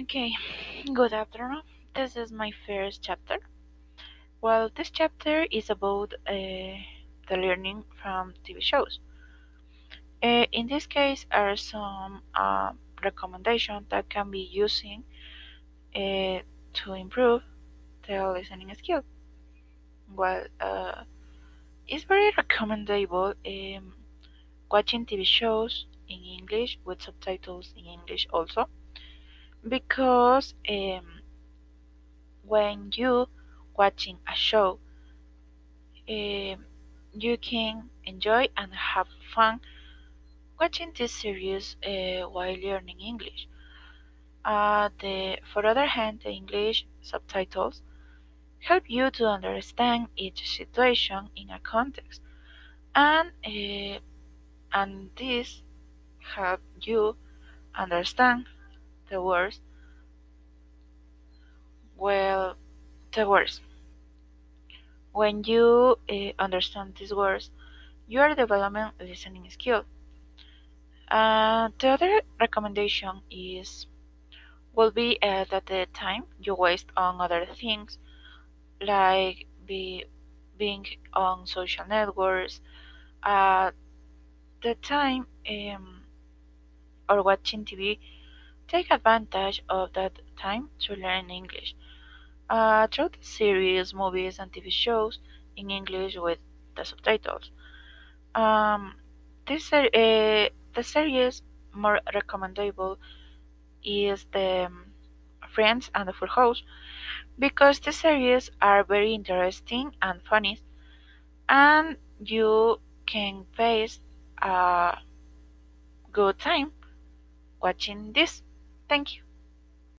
Okay, good afternoon. This is my first chapter. Well, this chapter is about uh, the learning from TV shows. Uh, in this case, are some uh, recommendations that can be using uh, to improve the listening skill. Well, uh, it's very recommendable um, watching TV shows in English with subtitles in English also because um, when you watching a show um, you can enjoy and have fun watching this series uh, while learning english. Uh, the, for other hand the english subtitles help you to understand each situation in a context. And uh, and this help you understand the words. Well the words. When you uh, understand these words you are developing listening skill. Uh, the other recommendation is will be uh, that the time you waste on other things like be being on social networks uh, the time um, or watching tv take advantage of that time to learn english uh, through the series movies and tv shows in english with the subtitles um, this uh, the series more recommendable is the um, Friends and the Full House because the series are very interesting and funny, and you can face a good time watching this. Thank you.